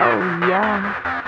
Oh, yeah.